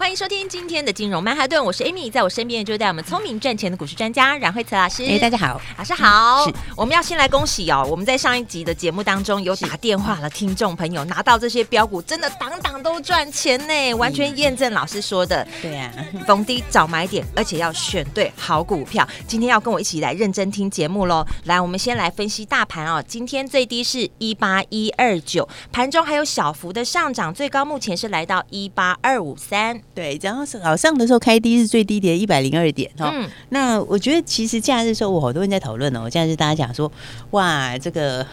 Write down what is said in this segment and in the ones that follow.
欢迎收听今天的金融曼哈顿，我是 Amy，在我身边就带我们聪明赚钱的股市专家阮惠慈老师。哎，大家好，老师好。是，我们要先来恭喜哦，我们在上一集的节目当中有打电话了，听众朋友拿到这些标股，真的档档都赚钱呢，完全验证老师说的。对呀，逢低找买点，而且要选对好股票。今天要跟我一起来认真听节目喽。来，我们先来分析大盘哦。今天最低是一八一二九，盘中还有小幅的上涨，最高目前是来到一八二五三。对，然后早上的时候开低是最低点一百零二点哈。嗯，那我觉得其实假日的时候，我好多人在讨论哦。假日大家讲说，哇，这个。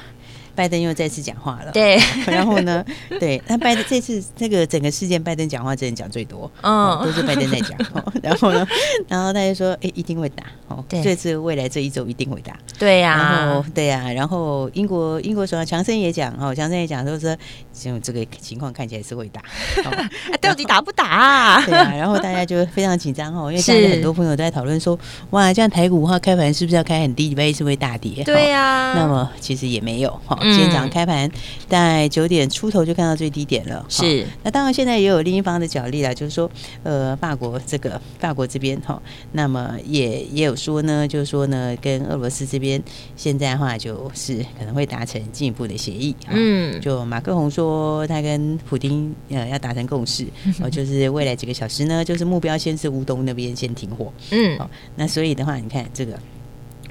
拜登又再次讲话了，对，然后呢，对，那拜登这次这个整个事件，拜登讲话真的讲最多，嗯，都是拜登在讲，然后呢，然后他就说，哎，一定会打，哦，这次未来这一周一定会打，对呀，然后对呀，然后英国英国首相强森也讲，哦，强森也讲，就是说，就这个情况看起来是会打，到底打不打啊？对啊，然后大家就非常紧张哦，因为现在很多朋友都在讨论说，哇，这样台股的话开盘是不是要开很低，礼拜一是会大跌？对呀，那么其实也没有哈。今天早上开盘在九点出头就看到最低点了，是。那当然现在也有另一方的角力了，就是说，呃，法国这个法国这边哈，那么也也有说呢，就是说呢，跟俄罗斯这边现在的话就是可能会达成进一步的协议。嗯，就马克宏说他跟普丁呃要达成共识，哦，就是未来几个小时呢，就是目标先是乌东那边先停火。嗯，好，那所以的话，你看这个。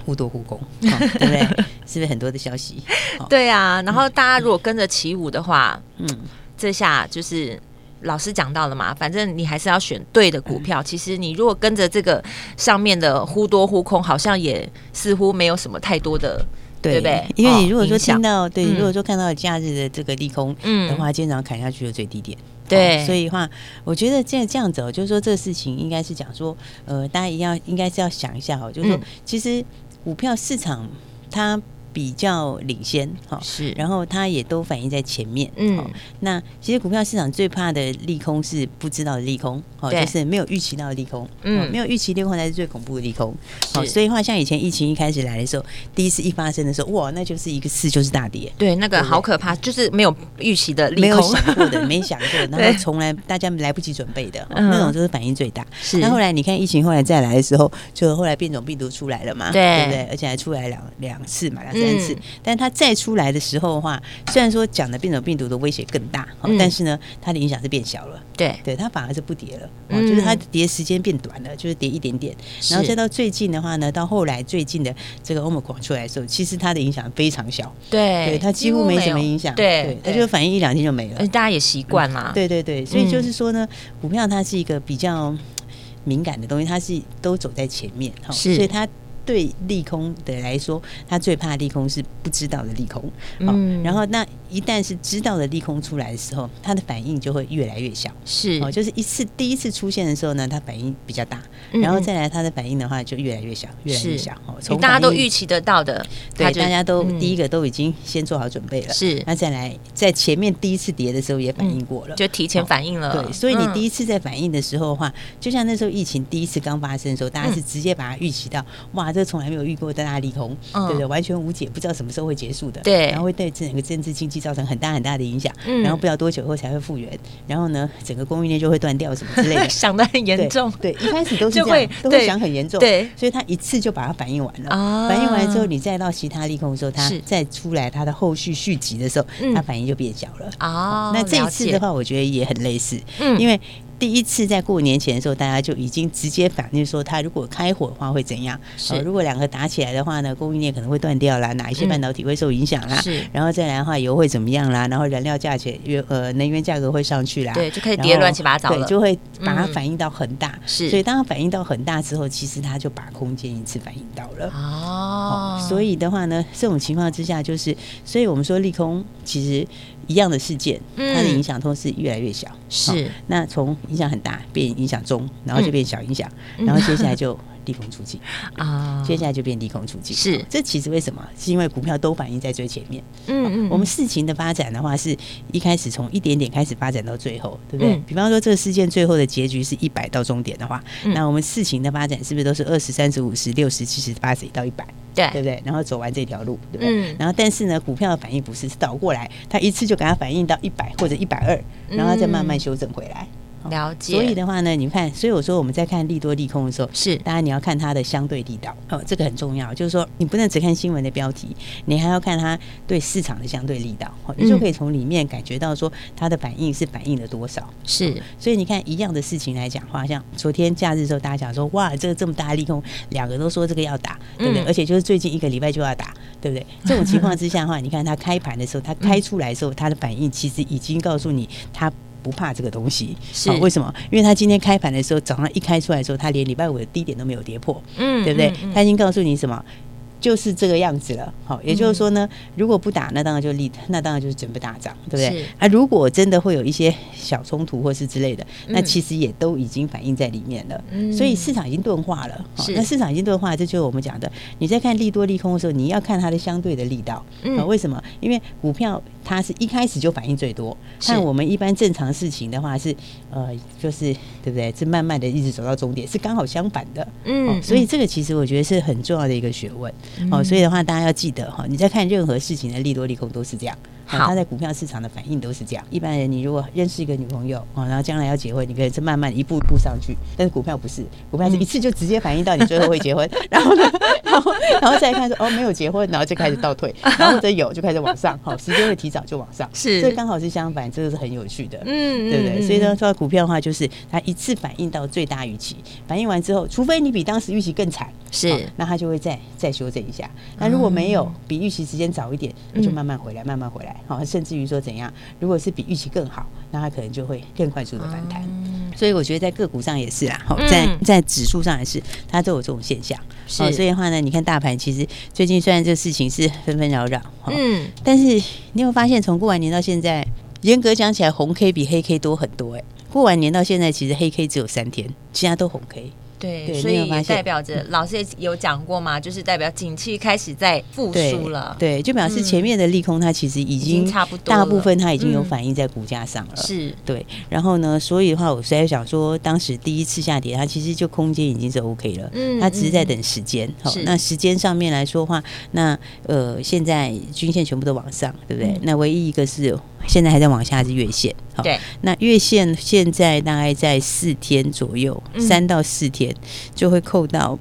互多互攻，对不对？是不是很多的消息？对啊，然后大家如果跟着起舞的话，嗯，这下就是老师讲到了嘛，反正你还是要选对的股票。其实你如果跟着这个上面的互多互空，好像也似乎没有什么太多的，对不对？因为你如果说听到，对，如果说看到假日的这个利空的话，今天早上砍下去的最低点。对，所以的话，我觉得这样这样子哦，就是说这个事情应该是讲说，呃，大家一样应该是要想一下哦，就是说其实。股票市场，它。比较领先哈，是，然后它也都反映在前面，嗯，那其实股票市场最怕的利空是不知道的利空，哦，就是没有预期到的利空，嗯，没有预期利空才是最恐怖的利空，好，所以话像以前疫情一开始来的时候，第一次一发生的时候，哇，那就是一个次就是大跌，对，那个好可怕，就是没有预期的利空，没有想过的，没想过，然后 从来大家来不及准备的，那种就是反应最大。是，那后来你看疫情后来再来的时候，就后来变种病毒出来了嘛，对。不对？而且还出来两两次嘛，两次。三次，但它再出来的时候的话，虽然说讲的变种病毒的威胁更大，嗯、但是呢，它的影响是变小了。对，对，它反而是不跌了，嗯、就是它跌时间变短了，就是跌一点点。然后再到最近的话呢，到后来最近的这个 Omicron 出来的时候，其实它的影响非常小。对，对，它几乎没什么影响。对，它就反应一两天就没了。大家也习惯了。对对对，所以就是说呢，股票它是一个比较敏感的东西，它是都走在前面哈，是所以它。对利空的来说，他最怕利空是不知道的利空。嗯，然后那一旦是知道的利空出来的时候，他的反应就会越来越小。是哦，就是一次第一次出现的时候呢，他反应比较大，然后再来他的反应的话就越来越小，越来越小。哦，从大家都预期得到的，对，大家都第一个都已经先做好准备了。是，那再来在前面第一次跌的时候也反应过了，就提前反应了。对，所以你第一次在反应的时候的话，就像那时候疫情第一次刚发生的时候，大家是直接把它预期到哇。这从来没有遇过的大利空，对不对？完全无解，不知道什么时候会结束的。对，然后会对整个政治经济造成很大很大的影响。嗯，然后不知道多久后才会复原。然后呢，整个供应链就会断掉什么之类的，想的很严重。对，一开始都是这样，都会想很严重。对，所以他一次就把它反应完了。反应完之后，你再到其他利空的时候，它再出来，它的后续续集的时候，它反应就变小了。哦，那这一次的话，我觉得也很类似。嗯，因为。第一次在过年前的时候，大家就已经直接反映说，它如果开火的话会怎样？是，如果两个打起来的话呢，供应链可能会断掉啦，哪一些半导体会受影响啦？是，然后再来的话，油会怎么样啦？然后燃料价钱、约呃能源价格会上去啦？对，就可以跌乱七八糟。对，就会把它反映到很大。是，所以当它反映到很大之后，其实它就把空间一次反映到了。哦，所以的话呢，这种情况之下，就是，所以我们说利空其实一样的事件，它的影响都是越来越小。是，那从影响很大变影响中，然后就变小影响，然后接下来就。利空出尽啊，接下来就变利空出尽。是，这其实为什么？是因为股票都反映在最前面。嗯嗯，我们事情的发展的话，是一开始从一点点开始发展到最后，对不对？比方说这个事件最后的结局是一百到终点的话，那我们事情的发展是不是都是二十三十五十六十七十八十到一百？对，对不对？然后走完这条路，对不对？然后但是呢，股票的反应不是，是倒过来，它一次就给它反应到一百或者一百二，然后再慢慢修正回来。了解，所以的话呢，你看，所以我说我们在看利多利空的时候，是当然你要看它的相对力道哦，这个很重要。就是说，你不能只看新闻的标题，你还要看它对市场的相对力道，哦，你就可以从里面感觉到说它的反应是反应了多少。是，所以你看一样的事情来讲话，像昨天假日的时候，大家讲说哇，这个这么大的利空，两个都说这个要打，对不对？而且就是最近一个礼拜就要打，对不对？这种情况之下的话，你看它开盘的时候，它开出来的时候，它的反应其实已经告诉你它。不怕这个东西，是为什么？因为他今天开盘的时候，早上一开出来的时候，他连礼拜五的低点都没有跌破，嗯，对不对？他已经告诉你什么？就是这个样子了，好，也就是说呢，如果不打，那当然就利，那当然就是准备大涨，对不对？啊，如果真的会有一些小冲突或是之类的，那其实也都已经反映在里面了，嗯所以市场已经钝化了。那市场已经钝化，这就是我们讲的，你在看利多利空的时候，你要看它的相对的力道啊。为什么？因为股票它是一开始就反应最多，像我们一般正常事情的话是，呃，就是对不对？是慢慢的一直走到终点，是刚好相反的。嗯，所以这个其实我觉得是很重要的一个学问。哦，所以的话，大家要记得哈，你在看任何事情的利多利空都是这样。好，他在股票市场的反应都是这样。一般人，你如果认识一个女朋友啊，然后将来要结婚，你可以是慢慢一步一步上去。但是股票不是，股票是一次就直接反映到你最后会结婚，然后呢，然后然后再看说哦没有结婚，然后就开始倒退，然后或者有就开始往上，好，时间会提早就往上。是，这刚好是相反，这个是很有趣的，嗯，对不对？所以呢，说到股票的话，就是它一次反应到最大预期，反应完之后，除非你比当时预期更惨，是，那它就会再再修正一下。那如果没有比预期时间早一点，那就慢慢回来，慢慢回来，好，甚至于说。怎样？如果是比预期更好，那它可能就会更快速的反弹。嗯、所以我觉得在个股上也是啊，好，在在指数上也是，它都有这种现象。是，所以的话呢，你看大盘其实最近虽然这个事情是纷纷扰扰，嗯，但是你有发现从过完年到现在，严格讲起来，红 K 比黑 K 多很多哎、欸。过完年到现在，其实黑 K 只有三天，其他都红 K。对，所以也代表着老师也有讲过嘛，就是代表景气开始在复苏了。对，就表示前面的利空它其实已经差不多，大部分它已经有反映在股价上了。是，对。然后呢，所以的话，我实在想说，当时第一次下跌，它其实就空间已经是 OK 了。嗯，它只是在等时间。好，那时间上面来说的话，那呃，现在均线全部都往上，对不对？那唯一一个是。现在还在往下是月线，好，对，那月线现在大概在四天左右，三、嗯、到四天就会扣到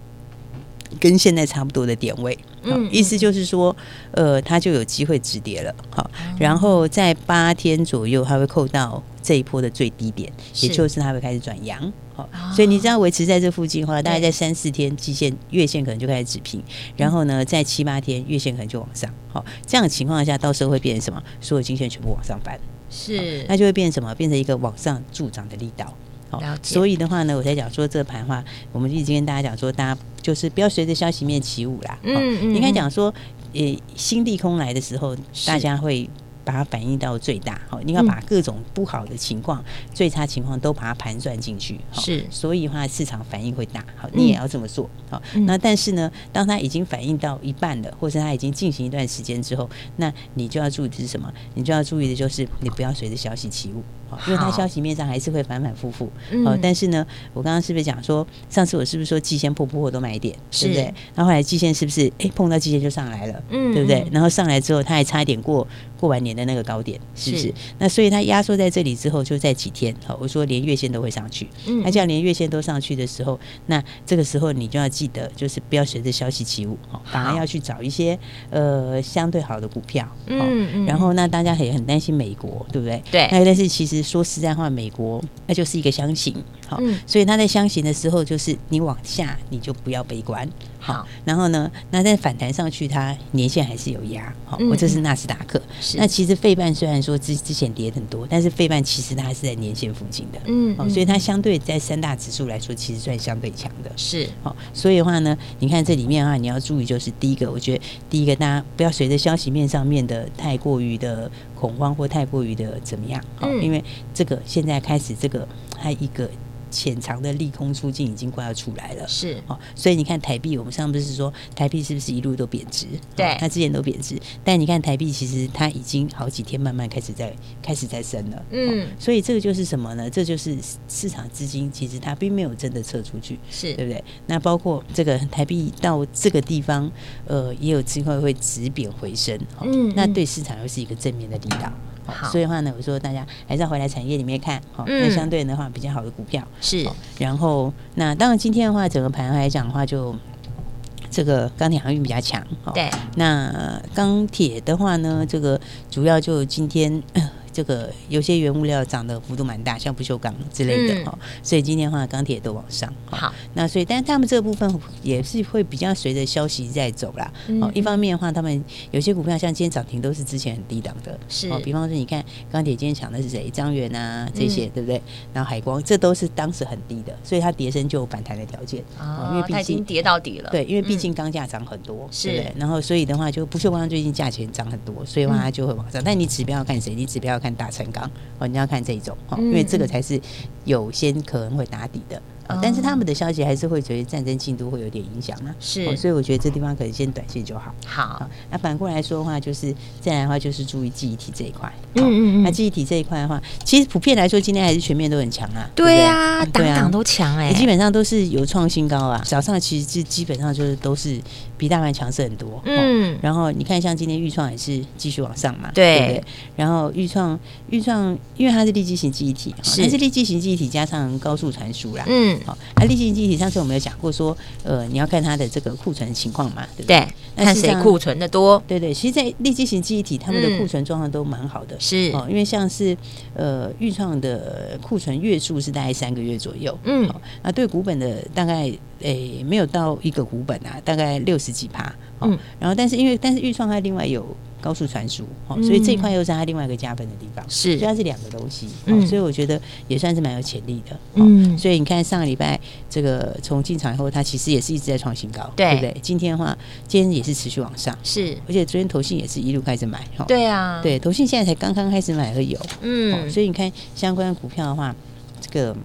跟现在差不多的点位，嗯，意思就是说，呃，它就有机会止跌了，好，然后在八天左右，它会扣到这一波的最低点，也就是它会开始转阳。好，所以你只要维持在这附近的话，大概在三四天，季线、月线可能就开始止平，然后呢，在七八天，月线可能就往上。好，这样的情况下，到时候会变成什么？所有均线全部往上翻，是，那就会变成什么？变成一个往上助长的力道。好，所以的话呢，我才讲说这盘话，我们一直跟大家讲说，大家就是不要随着消息面起舞啦。嗯嗯，应该讲说，呃，新利空来的时候，大家会。把它反映到最大，好，你要把各种不好的情况、嗯、最差情况都把它盘算进去，是，所以的话市场反应会大，好，你也要这么做，好，嗯、那但是呢，当它已经反应到一半了，或是它已经进行一段时间之后，那你就要注意的是什么？你就要注意的就是你不要随着消息起舞。因为它消息面上还是会反反复复，哦，但是呢，我刚刚是不是讲说，上次我是不是说季线破不破都买点，对不对？然后后来季线是不是哎碰到季线就上来了，嗯，对不对？然后上来之后，它还差一点过过完年的那个高点，是不是？那所以它压缩在这里之后，就在几天，好，我说连月线都会上去，嗯，那这样连月线都上去的时候，那这个时候你就要记得，就是不要随着消息起舞，好，反而要去找一些呃相对好的股票，嗯嗯，然后那大家也很担心美国，对不对？对，那但是其实。说实在话，美国那就是一个箱型，好，嗯、所以他在箱型的时候，就是你往下你就不要悲观，好，然后呢，那在反弹上去，它年限还是有压。好，我这是纳斯达克。是。那其实费半虽然说之之前跌很多，但是费半其实它还是在年线附近的。嗯。哦，所以它相对在三大指数来说，其实算相对强的。是。好，所以的话呢，你看这里面的话，你要注意就是第一个，我觉得第一个大家不要随着消息面上面的太过于的恐慌或太过于的怎么样。嗯。因为这个现在开始这个还一个。潜藏的利空出尽已经快要出来了，是哦，所以你看台币，我们上不是说台币是不是一路都贬值？对，它之前都贬值，但你看台币其实它已经好几天慢慢开始在开始在升了，嗯，所以这个就是什么呢？这就是市场资金其实它并没有真的撤出去，是对不对？那包括这个台币到这个地方，呃，也有机会会止贬回升，嗯，那对市场又是一个正面的力道。好，所以的话呢，我说大家还是要回来产业里面看，好，那相对的话比较好的股票是。然后，那当然今天的话，整个盘来讲的话，就这个钢铁航运比较强，对。那钢铁的话呢，这个主要就今天。这个有些原物料涨的幅度蛮大，像不锈钢之类的哈、嗯，所以今天的话钢铁都往上。好，那所以但是他们这个部分也是会比较随着消息在走啦。哦、嗯，一方面的话，他们有些股票像今天涨停都是之前很低档的，是哦。比方说，你看钢铁今天抢的是谁？张元啊这些、嗯，对不对？然后海光，这都是当时很低的，所以它跌升就有反弹的条件啊、哦。因为毕竟它已经跌到底了。对，因为毕竟钢价涨很多，是、然后所以的话，就不锈钢最近价钱涨很多，所以的话它就会往上。嗯、但你指标要看谁？你指标要看大成钢哦，你要看这种哦，因为这个才是有先可能会打底的。但是他们的消息还是会觉得战争进度会有点影响嘛？是，所以我觉得这地方可能先短线就好。好，那反过来说的话，就是再来的话就是注意记忆体这一块。嗯嗯嗯。那记忆体这一块的话，其实普遍来说今天还是全面都很强啊。对呀，档档都强哎，基本上都是有创新高啊。早上其实基基本上就是都是比大盘强势很多。嗯。然后你看，像今天预创也是继续往上嘛。对。然后预创预创，因为它是立基型记忆体，是，它是立基型记忆体加上高速传输啦。嗯。好，那利基型记忆体上次我们有讲过说，呃，你要看它的这个库存情况嘛，对不对？看谁库存的多。对对，其实，在利基型记忆体，他们的库存状况都蛮好的。是哦，因为像是呃，预创的库存月数是大概三个月左右。嗯，那对股本的大概诶、欸、没有到一个股本啊，大概六十几趴。嗯，然后但是因为但是预创它另外有。高速传输，哦，所以这一块又是它另外一个加分的地方，是，所以它是两个东西，嗯，所以我觉得也算是蛮有潜力的，嗯，所以你看上个礼拜这个从进场以后，它其实也是一直在创新高，对，对不对？今天的话，今天也是持续往上，是，而且昨天投信也是一路开始买，哈，对啊，对，投信现在才刚刚开始买而已，嗯，所以你看相关的股票的话，这个。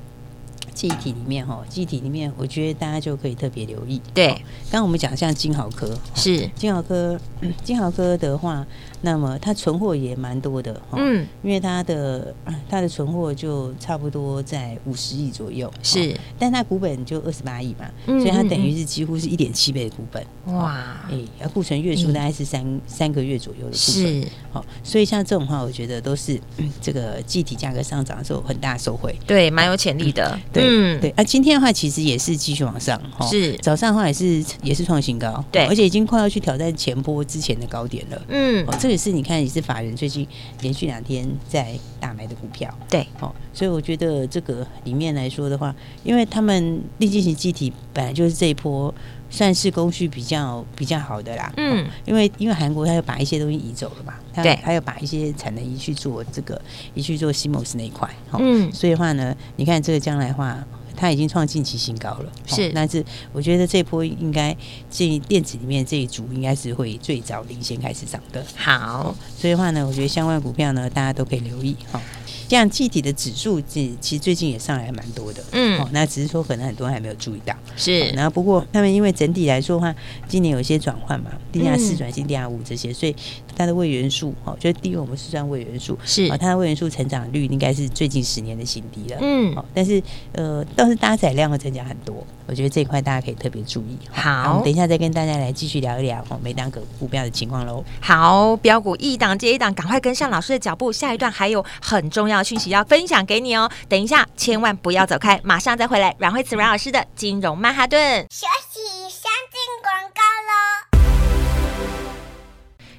记忆体里面哈，记忆体里面，我觉得大家就可以特别留意。对，刚刚我们讲像金豪科，是金豪科，金豪科的话，那么它存货也蛮多的，嗯，因为它的它的存货就差不多在五十亿左右，是，但它股本就二十八亿嘛，所以它等于是几乎是一点七倍的股本，哇，哎，库存月数大概是三三个月左右的库存，所以像这种话，我觉得都是这个记忆体价格上涨的时候很大受惠，对，蛮有潜力的，对。嗯，对。啊，今天的话其实也是继续往上，是。早上的话也是也是创新高，对，而且已经快要去挑战前波之前的高点了，嗯，也是你看也是法人最近连续两天在大买的股票，对，哦，所以我觉得这个里面来说的话，因为他们立进型机体本来就是这一波。算是供需比较比较好的啦，嗯，因为因为韩国他要把一些东西移走了嘛，对，他要把一些产能移去做这个移去做 CMOS 那一块，嗯，所以的话呢，你看这个将来的话，它已经创近期新高了，是，但是我觉得这波应该这电子里面这一组应该是会最早领先开始涨的，好，所以的话呢，我觉得相关股票呢，大家都可以留意，哈。这样具体的指数，其实最近也上来蛮多的，嗯，哦，那只是说可能很多人还没有注意到，是。然后不过他们因为整体来说的话，今年有一些转换嘛，低价四转进低价五这些，所以它的位元素，哦，就是低于我们试算位元素，是啊。它的位元素成长率应该是最近十年的新低了，嗯。哦，但是呃，倒是搭载量会增加很多，我觉得这一块大家可以特别注意。好，我们等一下再跟大家来继续聊一聊哦，每档个股票的情况喽。好，标股一档接一档，赶快跟上老师的脚步，下一段还有很重要讯息要分享给你哦，等一下千万不要走开，马上再回来。阮慧慈阮老师的金融曼哈顿，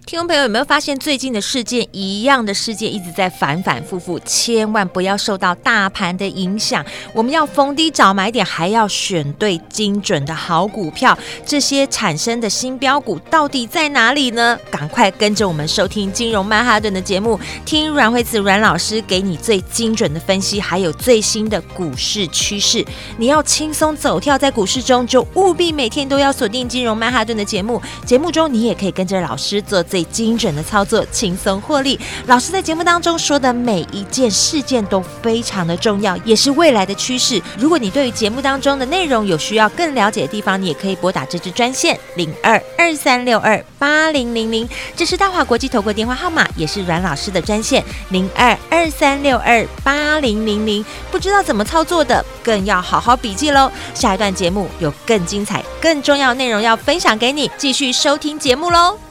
听众朋友有没有发现，最近的事件一样的事件一直在反反复复，千万不要受到大盘的影响。我们要逢低找买点，还要选对精准的好股票。这些产生的新标股到底在哪里呢？赶快跟着我们收听金融曼哈顿的节目，听阮慧慈阮老师给你最精准的分析，还有最新的股市趋势。你要轻松走跳在股市中，就务必每天都要锁定金融曼哈顿的节目。节目中你也可以跟着老师做最精准的操作，轻松获利。老师在节目当中说的每一件事件都非常的重要，也是未来的趋势。如果你对于节目当中的内容有需要更了解的地方，你也可以拨打这支专线零二二三六二八零零零，这是大华国际投顾电话号码，也是阮老师的专线零二二三六二八零零零。不知道怎么操作的，更要好好笔记喽。下一段节目有更精彩、更重要内容要分享给你，继续收听节目喽。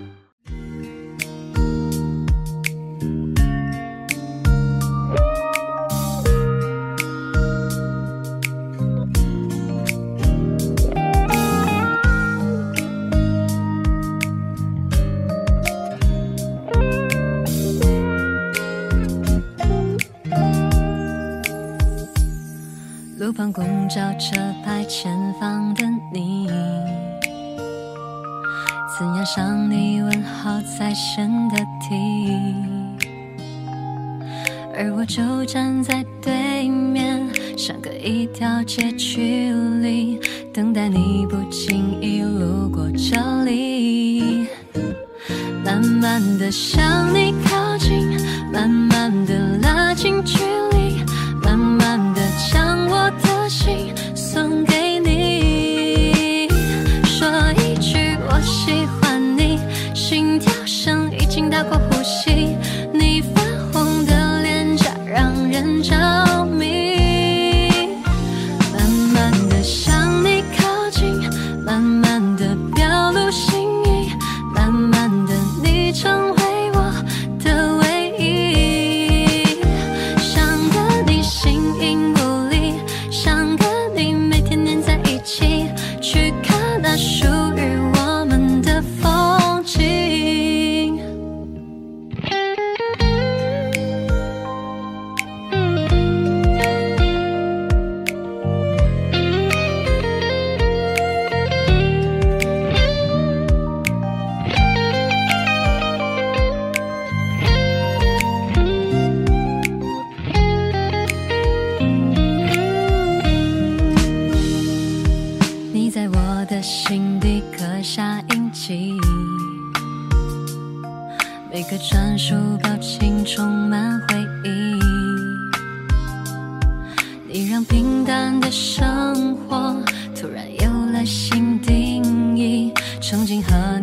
路旁公交车牌前方的你，怎样向你问好才显得体？而我就站在对面，相隔一条街距离，等待你不经意路过这里，慢慢的向你靠近，慢慢的拉近距离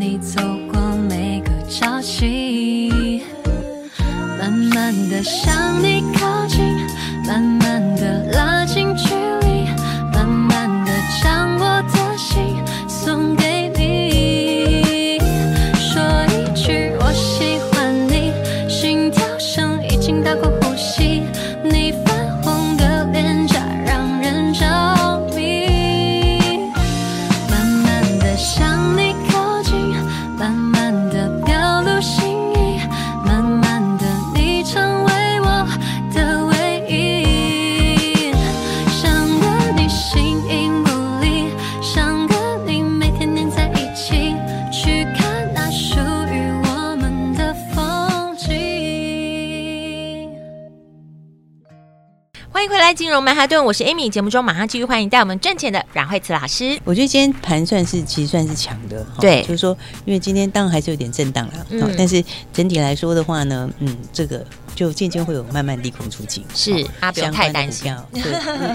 你走。来金融曼哈顿，我是 Amy。节目中马上继续欢迎带我们赚钱的阮慧慈老师。我觉得今天盘算是其实算是强的，对，就是说，因为今天当然还是有点震荡了，嗯，但是整体来说的话呢，嗯，这个。就渐渐会有慢慢利空出尽，是啊，不要太担心。对，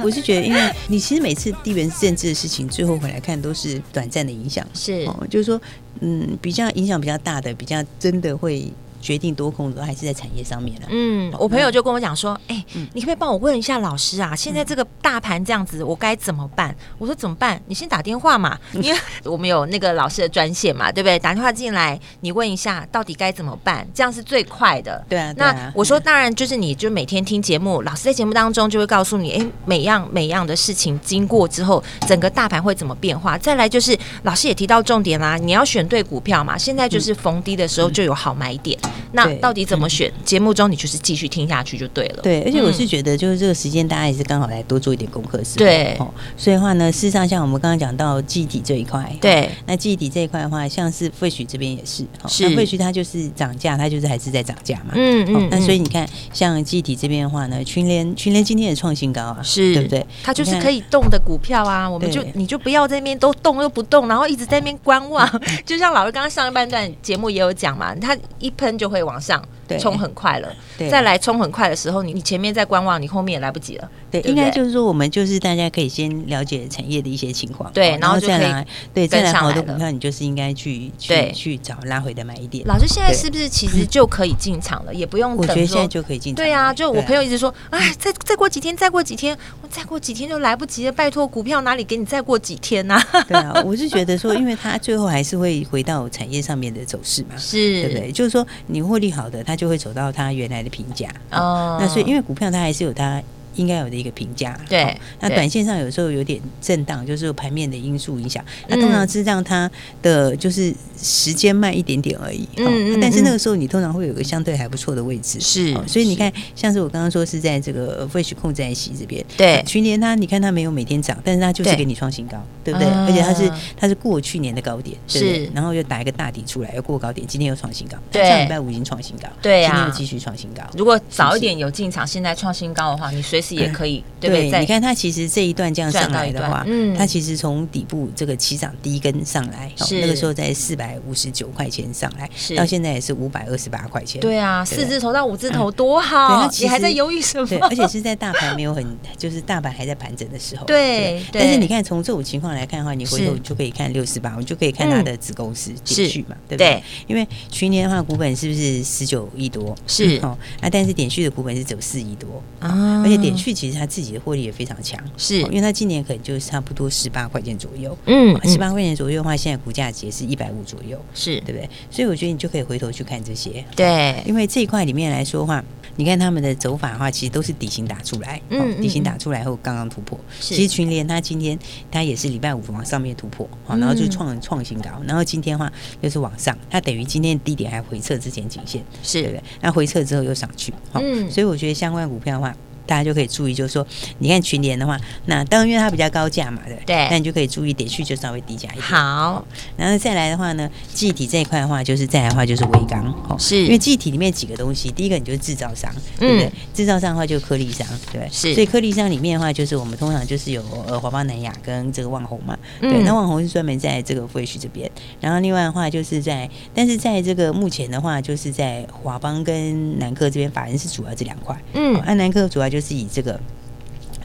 我是觉得，因为你其实每次地缘政治的事情，最后回来看都是短暂的影响，是，就是说，嗯，比较影响比较大的，比较真的会。决定多空的还是在产业上面了。嗯，我朋友就跟我讲说，哎、欸，你可不可以帮我问一下老师啊？现在这个大盘这样子，我该怎么办？我说怎么办？你先打电话嘛，因为我们有那个老师的专线嘛，对不对？打电话进来，你问一下到底该怎么办，这样是最快的。对啊。那我说，当然就是你就每天听节目，老师在节目当中就会告诉你，哎、欸，每样每样的事情经过之后，整个大盘会怎么变化。再来就是老师也提到重点啦，你要选对股票嘛。现在就是逢低的时候就有好买点。那到底怎么选？节目中你就是继续听下去就对了。对，而且我是觉得，就是这个时间大家也是刚好来多做一点功课，是吧？对。所以的话呢，事实上像我们刚刚讲到记忆体这一块，对。那记忆体这一块的话，像是费许这边也是，是。那费许它就是涨价，它就是还是在涨价嘛。嗯嗯。那所以你看，像记忆体这边的话呢，群联群联今天也创新高啊，是对不对？它就是可以动的股票啊，我们就你就不要在那边都动又不动，然后一直在那边观望。就像老师刚刚上一半段节目也有讲嘛，它一喷就就会往上。冲很快了，再来冲很快的时候，你你前面在观望，你后面也来不及了。对，应该就是说，我们就是大家可以先了解产业的一些情况，对，然后再来，对，再来好的股票，你就是应该去去去找拉回的买一点。老师现在是不是其实就可以进场了？也不用等，我觉得现在就可以进场。对啊，就我朋友一直说，哎，再再过几天，再过几天，我再过几天就来不及了。拜托，股票哪里给你再过几天呢？对啊，我是觉得说，因为它最后还是会回到产业上面的走势嘛，是对不对？就是说，你获利好的，它就会走到它原来的评价哦。那所以，因为股票它还是有它。应该有的一个评价，对、哦。那短线上有时候有点震荡，就是盘面的因素影响。那通常是让它的就是时间慢一点点而已。嗯，但是那个时候你通常会有个相对还不错的位置。是、哦。所以你看，像是我刚刚说是在这个 Flash 控制在息这边。对。去年它你看它没有每天涨，但是它就是给你创新高，对，对不对？而且它是它是过去年的高点，对对是。然后又打一个大底出来，又过高点，今天又创新高。对。上礼拜五已经创新高。对呀、啊。今天又继续创新高。如果早一点有进场，现在创新高的话，你随时也可以。对，你看它其实这一段这样上来的话，嗯，它其实从底部这个起涨第一根上来，是那个时候在四百五十九块钱上来，是到现在也是五百二十八块钱。对啊，四字头到五字头多好，你还在犹豫什么？对，而且是在大盘没有很，就是大盘还在盘整的时候。对，但是你看从这种情况来看的话，你回头就可以看六十八，我们就可以看它的子公司点序嘛，对不对？因为去年的话股本是不是十九亿多？是哦，啊，但是点序的股本是只有四亿多啊，而且点序其实他自己的获利也非常强。是，因为他今年可能就差不多十八块钱左右，嗯，十八块钱左右的话，现在股价也是一百五左右，是。对不对？所以我觉得你就可以回头去看这些，对，因为这一块里面来说的话，你看他们的走法的话，其实都是底型打出来，嗯，底型打出来后刚刚突破，其实群联它今天它也是礼拜五往上面突破，好，然后就创创新高，然后今天的话又是往上，它等于今天低点还回撤之前颈线，是。对不对？那回撤之后又上去，嗯，所以我觉得相关股票的话。大家就可以注意，就是说，你看群联的话，那当然因为它比较高价嘛，对，对，那你就可以注意点去就稍微低价一点。好，然后再来的话呢，记忆体这一块的话，就是再来的话就是微钢，哦，是。因为记忆体里面几个东西，第一个你就是制造商，对不对？制造商的话就是颗粒商，对，是，所以颗粒商里面的话，就是我们通常就是有呃华邦南亚跟这个旺宏嘛，对，那旺宏是专门在这个富士这边，然后另外的话就是在，但是在这个目前的话，就是在华邦跟南科这边，法人是主要这两块，嗯，按南科主要。就是以这个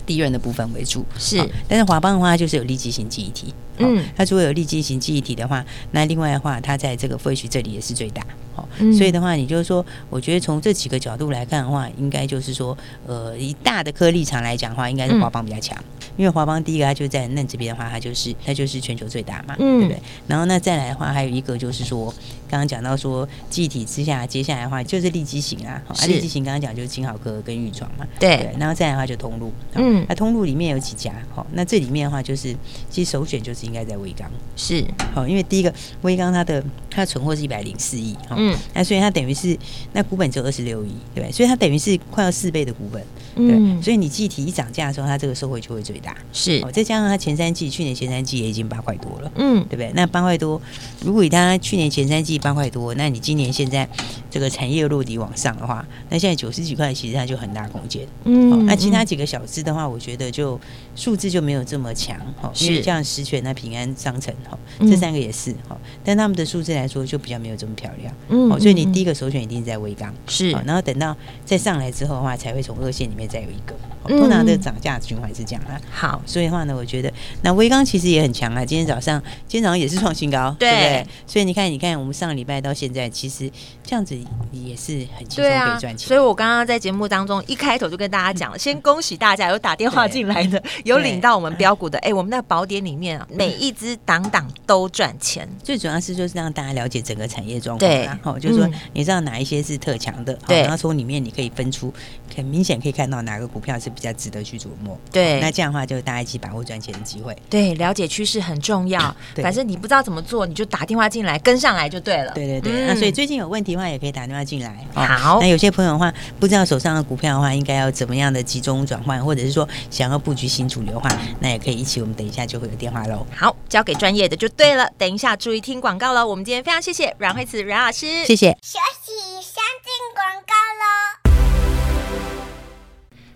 低润的部分为主，是，但是华邦的话就是有立即型记忆体，嗯，它如果有立基型记忆体的话，那另外的话，它在这个 Flash 这里也是最大。嗯、所以的话，你就是说，我觉得从这几个角度来看的话，应该就是说，呃，以大的颗粒厂来讲的话，应该是华邦比较强，嗯、因为华邦第一个它就在嫩这边的话，它就是它就是全球最大嘛，嗯、对不对？然后那再来的话，还有一个就是说，刚刚讲到说，记忆体之下，接下来的话就是立基型啊，啊，立基型刚刚讲就是金豪科跟玉创嘛，对，对，然后再来的话就通路，嗯，那通路里面有几家，好，那这里面的话就是，其实首选就是应该在威刚，是，好，因为第一个威刚它的它的存货是一百零四亿，嗯。嗯，那所以它等于是那股本只有二十六亿，对不对？所以它等于是快要四倍的股本，嗯，所以你记忆体一涨价的时候，它这个收回就会最大，是。再加上它前三季去年前三季也已经八块多了，嗯，对不对？那八块多，如果以它去年前三季八块多，那你今年现在这个产业落地往上的话，那现在九十几块其实它就很大空间，嗯。那其他几个小资的话，我觉得就数字就没有这么强，哦，因为像实权、那平安、商城，哈，这三个也是哈，但他们的数字来说就比较没有这么漂亮，嗯。所以你第一个首选一定是在微刚，是。然后等到再上来之后的话，才会从二线里面再有一个。通常的涨价循环是这样啊。好，所以的话呢，我觉得那威刚其实也很强啊。今天早上，今天早上也是创新高，对不对？所以你看，你看我们上个礼拜到现在，其实这样子也是很轻松可以赚钱。所以我刚刚在节目当中一开头就跟大家讲了，先恭喜大家有打电话进来的，有领到我们标股的。哎，我们那宝典里面啊，每一只档档都赚钱。最主要是就是让大家了解整个产业状况然后，就是说你知道哪一些是特强的，对，然后从里面你可以分出很明显可以看到哪个股票是。比较值得去琢磨，对，那这样的话就大家一起把握赚钱的机会，对，了解趋势很重要。反正你不知道怎么做，你就打电话进来跟上来就对了。对对对，那所以最近有问题的话，也可以打电话进来。好，那有些朋友的话，不知道手上的股票的话，应该要怎么样的集中转换，或者是说想要布局新主流的话，那也可以一起。我们等一下就会有电话喽。好，交给专业的就对了。等一下注意听广告了。我们今天非常谢谢阮慧慈阮老师，谢谢。休息，先进广告喽。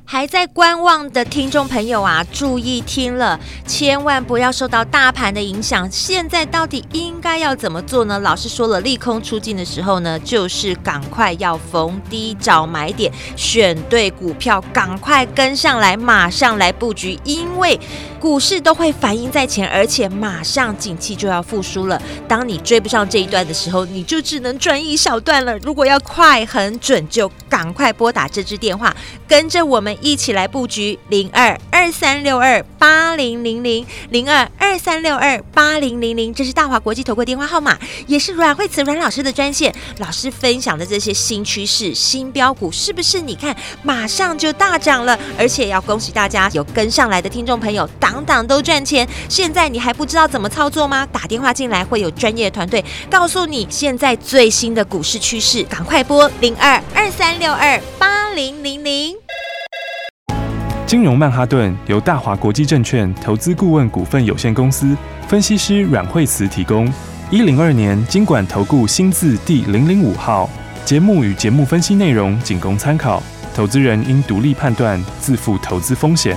还在观望的听众朋友啊，注意听了，千万不要受到大盘的影响。现在到底应该要怎么做呢？老师说了，利空出尽的时候呢，就是赶快要逢低找买点，选对股票，赶快跟上来，马上来布局，因为股市都会反映在前，而且马上景气就要复苏了。当你追不上这一段的时候，你就只能赚一小段了。如果要快很准，就赶快拨打这支电话，跟着我们。一起来布局零二二三六二八零零零零二二三六二八零零零，这是大华国际投顾电话号码，也是阮慧慈阮老师的专线。老师分享的这些新趋势、新标股，是不是你看马上就大涨了？而且要恭喜大家有跟上来的听众朋友，档档都赚钱。现在你还不知道怎么操作吗？打电话进来会有专业团队告诉你现在最新的股市趋势，赶快拨零二二三六二八零零零。金融曼哈顿由大华国际证券投资顾问股份有限公司分析师阮慧慈提供。一零二年金管投顾新字第零零五号。节目与节目分析内容仅供参考，投资人应独立判断，自负投资风险。